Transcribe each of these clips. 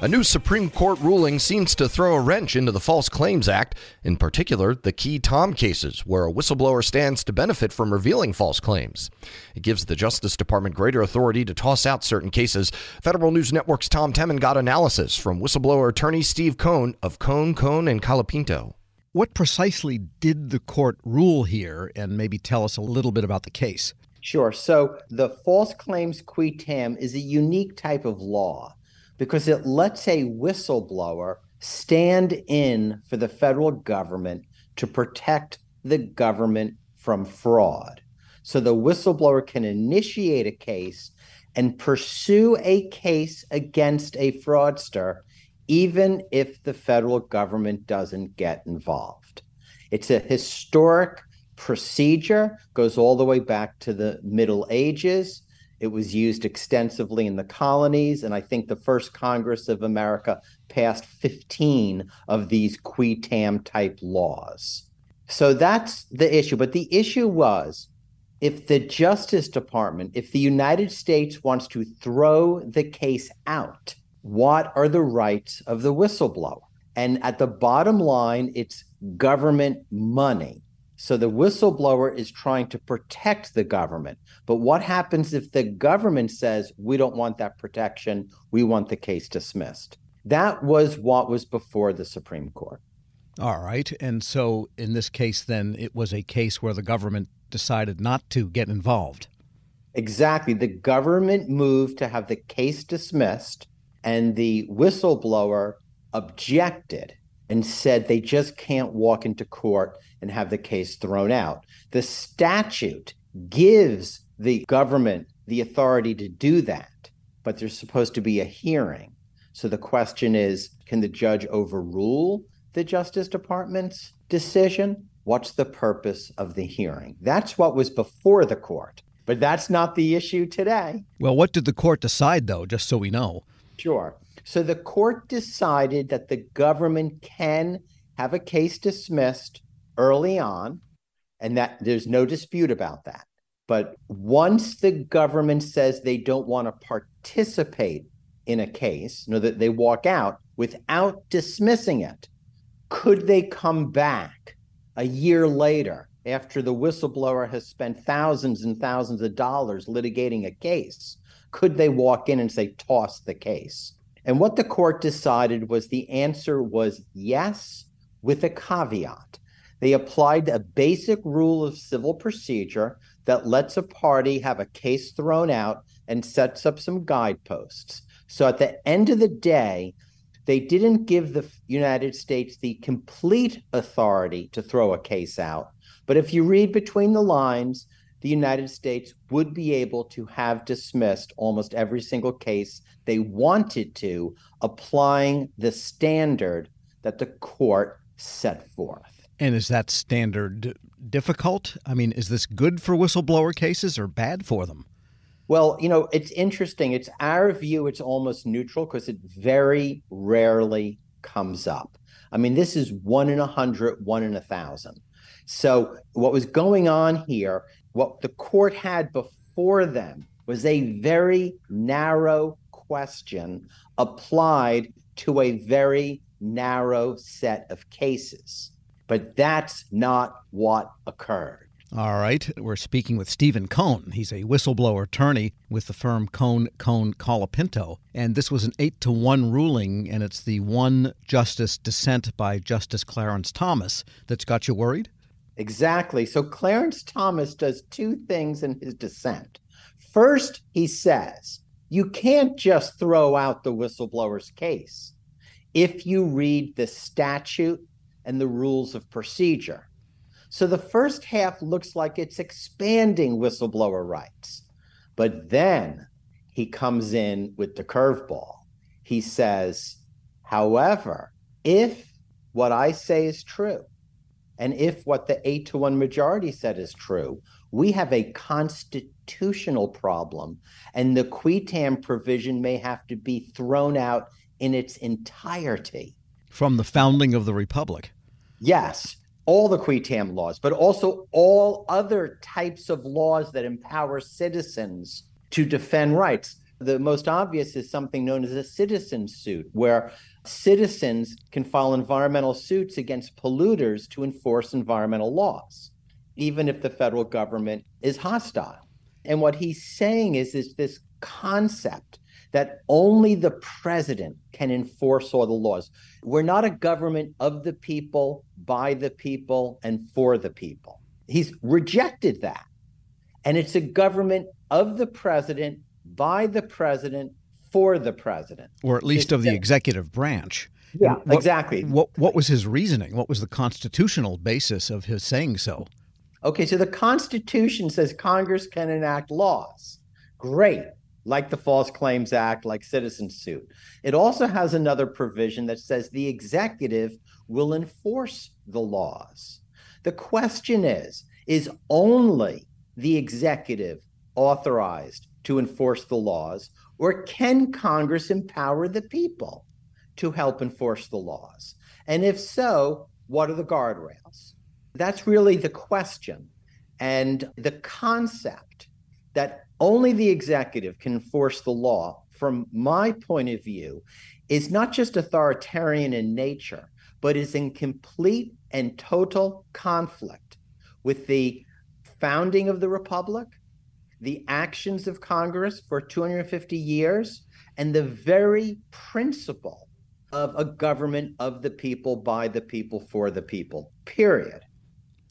A new Supreme Court ruling seems to throw a wrench into the False Claims Act, in particular, the Qui Tam cases, where a whistleblower stands to benefit from revealing false claims. It gives the Justice Department greater authority to toss out certain cases. Federal News Network's Tom Temin got analysis from whistleblower attorney Steve Kohn of Kohn, Kohn, and Colapinto. What precisely did the court rule here, and maybe tell us a little bit about the case? Sure. So, the false claims qui tam is a unique type of law because it lets a whistleblower stand in for the federal government to protect the government from fraud. So the whistleblower can initiate a case and pursue a case against a fraudster, even if the federal government doesn't get involved. It's a historic procedure, goes all the way back to the Middle Ages. It was used extensively in the colonies, and I think the first Congress of America passed 15 of these qui tam type laws. So that's the issue. But the issue was if the Justice Department, if the United States wants to throw the case out, what are the rights of the whistleblower? And at the bottom line, it's government money. So the whistleblower is trying to protect the government. But what happens if the government says, we don't want that protection? We want the case dismissed? That was what was before the Supreme Court. All right. And so in this case, then, it was a case where the government decided not to get involved. Exactly. The government moved to have the case dismissed, and the whistleblower objected and said they just can't walk into court and have the case thrown out. The statute gives the government the authority to do that, but there's supposed to be a hearing. So the question is can the judge overrule the Justice Department's decision? What's the purpose of the hearing? That's what was before the court, but that's not the issue today. Well, what did the court decide, though, just so we know? Sure. So the court decided that the government can have a case dismissed early on, and that there's no dispute about that. But once the government says they don't want to participate in a case, you know, that they walk out without dismissing it, could they come back a year later after the whistleblower has spent thousands and thousands of dollars litigating a case? Could they walk in and say, toss the case? And what the court decided was the answer was yes, with a caveat. They applied a basic rule of civil procedure that lets a party have a case thrown out and sets up some guideposts. So at the end of the day, they didn't give the United States the complete authority to throw a case out. But if you read between the lines, the United States would be able to have dismissed almost every single case they wanted to, applying the standard that the court set forth. And is that standard difficult? I mean, is this good for whistleblower cases or bad for them? Well, you know, it's interesting. It's our view, it's almost neutral because it very rarely comes up. I mean, this is one in a hundred, one in a thousand. So, what was going on here what the court had before them was a very narrow question applied to a very narrow set of cases. But that's not what occurred. All right. We're speaking with Stephen Kohn. He's a whistleblower attorney with the firm Kohn Kohn Colapinto. And this was an eight to one ruling, and it's the one justice dissent by Justice Clarence Thomas that's got you worried? Exactly. So Clarence Thomas does two things in his dissent. First, he says, you can't just throw out the whistleblower's case if you read the statute and the rules of procedure. So the first half looks like it's expanding whistleblower rights. But then he comes in with the curveball. He says, however, if what I say is true, and if what the eight to one majority said is true, we have a constitutional problem, and the qui tam provision may have to be thrown out in its entirety. From the founding of the Republic. Yes, all the qui tam laws, but also all other types of laws that empower citizens to defend rights. The most obvious is something known as a citizen suit, where citizens can file environmental suits against polluters to enforce environmental laws, even if the federal government is hostile. And what he's saying is, is this concept that only the president can enforce all the laws. We're not a government of the people, by the people, and for the people. He's rejected that. And it's a government of the president, by the president, for the president. Or at least it's of the executive branch. Yeah, what, exactly. What, what was his reasoning? What was the constitutional basis of his saying so? Okay, so the Constitution says Congress can enact laws. Great, like the False Claims Act, like citizen suit. It also has another provision that says the executive will enforce the laws. The question is is only the executive authorized to enforce the laws, or can Congress empower the people to help enforce the laws? And if so, what are the guardrails? That's really the question. And the concept that only the executive can enforce the law, from my point of view, is not just authoritarian in nature, but is in complete and total conflict with the founding of the Republic, the actions of Congress for 250 years, and the very principle of a government of the people, by the people, for the people, period.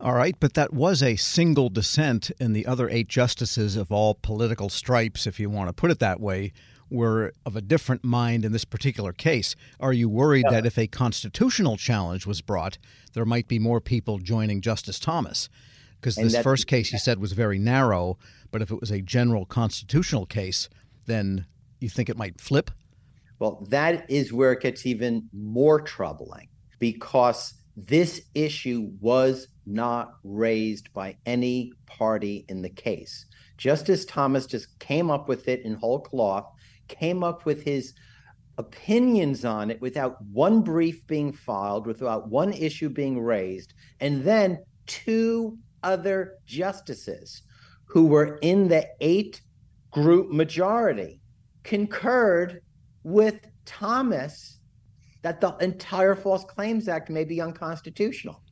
All right, but that was a single dissent, and the other eight justices of all political stripes, if you want to put it that way, were of a different mind in this particular case. Are you worried yeah. that if a constitutional challenge was brought, there might be more people joining Justice Thomas? Because this first case you said was very narrow, but if it was a general constitutional case, then you think it might flip? Well, that is where it gets even more troubling because this issue was not raised by any party in the case. Justice Thomas just came up with it in whole cloth, came up with his opinions on it without one brief being filed, without one issue being raised, and then two other justices who were in the eight group majority concurred with Thomas that the entire False Claims Act may be unconstitutional.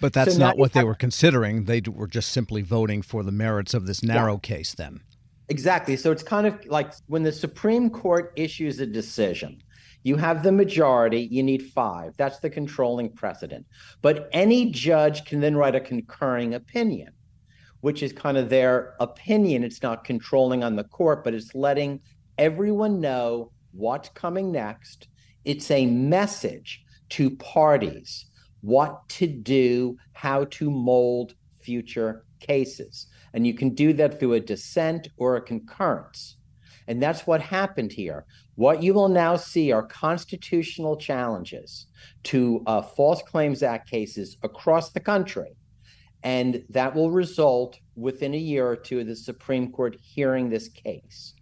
But that's so not what they were considering. They were just simply voting for the merits of this narrow yeah. case then. Exactly. So it's kind of like when the Supreme Court issues a decision, you have the majority, you need five. That's the controlling precedent. But any judge can then write a concurring opinion, which is kind of their opinion. It's not controlling on the court, but it's letting everyone know what's coming next. It's a message to parties what to do, how to mold future cases. And you can do that through a dissent or a concurrence. And that's what happened here. What you will now see are constitutional challenges to uh, False Claims Act cases across the country. And that will result within a year or two of the Supreme Court hearing this case.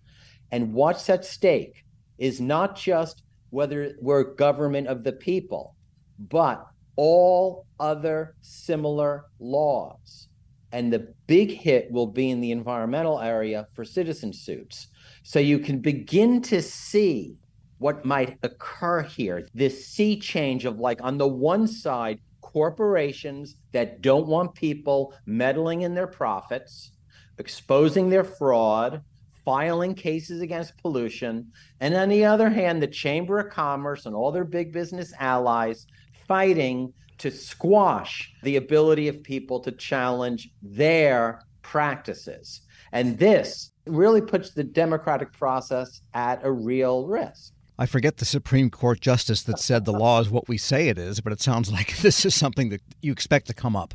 And what's at stake is not just whether we're government of the people, but all other similar laws. And the big hit will be in the environmental area for citizen suits. So you can begin to see what might occur here this sea change of like, on the one side, corporations that don't want people meddling in their profits, exposing their fraud, filing cases against pollution. And on the other hand, the Chamber of Commerce and all their big business allies fighting to squash the ability of people to challenge their practices. And this really puts the democratic process at a real risk. I forget the Supreme Court justice that said the law is what we say it is, but it sounds like this is something that you expect to come up.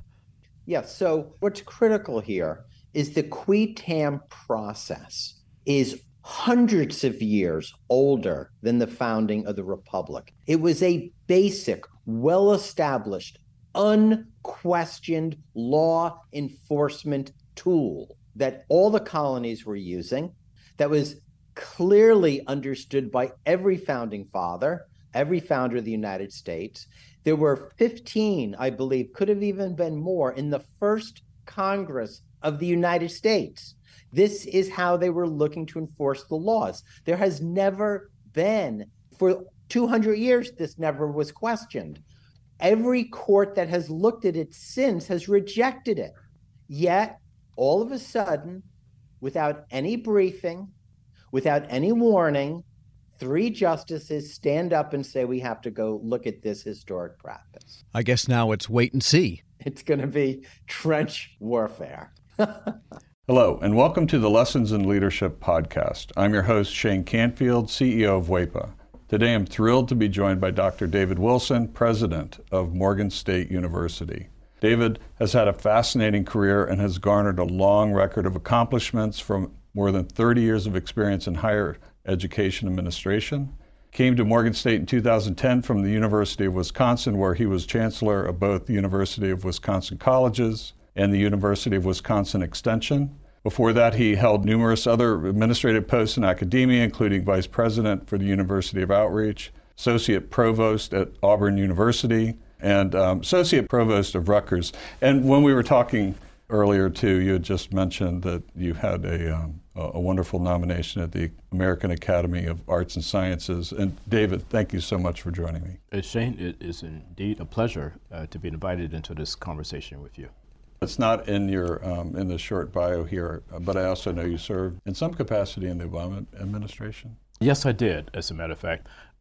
Yes. Yeah, so what's critical here is the qui tam process is hundreds of years older than the founding of the republic. It was a basic, well established, unquestioned law enforcement tool that all the colonies were using, that was clearly understood by every founding father, every founder of the United States. There were 15, I believe, could have even been more in the first Congress of the United States This is how they were looking to enforce the laws. There has never been, for 200 years, this never was questioned. Every court that has looked at it since has rejected it. Yet, all of a sudden, without any briefing, without any warning, three justices stand up and say we have to go look at this historic practice. I guess now it's wait and see. It's going to be trench warfare. Hello, and welcome to the Lessons in Leadership podcast. I'm your host, Shane Canfield, CEO of WEPA. Today I'm thrilled to be joined by Dr. David Wilson, president of Morgan State University. David has had a fascinating career and has garnered a long record of accomplishments from more than 30 years of experience in higher education administration. Came to Morgan State in 2010 from the University of Wisconsin, where he was chancellor of both the University of Wisconsin Colleges and the University of Wisconsin Extension. Before that, he held numerous other administrative posts in academia, including vice president for the University of Outreach, associate provost at Auburn University, and um, associate provost of Rutgers. And when we were talking earlier, too, you had just mentioned that you had a, um, a wonderful nomination at the American Academy of Arts and Sciences. And David, thank you so much for joining me. Uh, Shane, it is indeed a pleasure uh, to be invited into this conversation with you. It's not in your um, in the short bio here, but I also know you served in some capacity in the Obama administration. Yes, I did. As a matter of fact,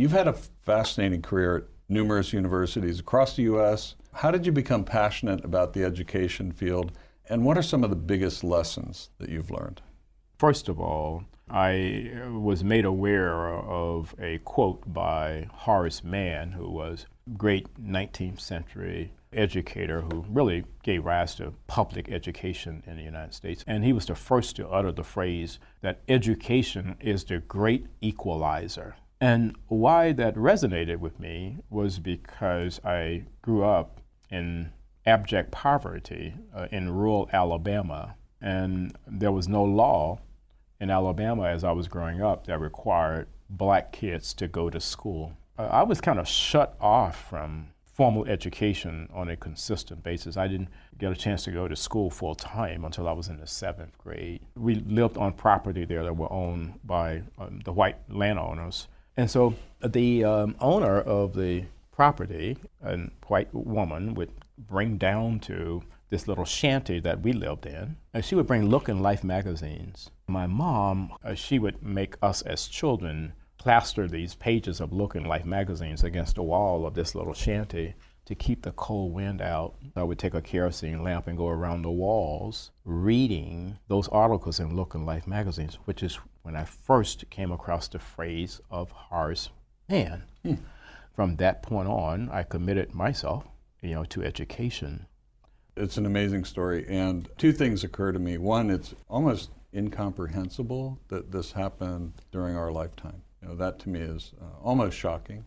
You've had a fascinating career at numerous universities across the U.S. How did you become passionate about the education field, and what are some of the biggest lessons that you've learned? First of all, I was made aware of a quote by Horace Mann, who was a great 19th century educator who really gave rise to public education in the United States. And he was the first to utter the phrase that education is the great equalizer. And why that resonated with me was because I grew up in abject poverty uh, in rural Alabama, and there was no law in Alabama as I was growing up that required black kids to go to school. Uh, I was kind of shut off from formal education on a consistent basis. I didn't get a chance to go to school full time until I was in the seventh grade. We lived on property there that were owned by um, the white landowners. And so the um, owner of the property, a white woman, would bring down to this little shanty that we lived in. And she would bring Look and Life magazines. My mom, uh, she would make us as children plaster these pages of Look and Life magazines against the wall of this little shanty to keep the cold wind out. I would take a kerosene lamp and go around the walls reading those articles in Look and Life magazines, which is when I first came across the phrase of Horace Mann. Hmm. From that point on, I committed myself, you know, to education it's an amazing story. And two things occur to me. One, it's almost incomprehensible that this happened during our lifetime. You know, that to me is uh, almost shocking.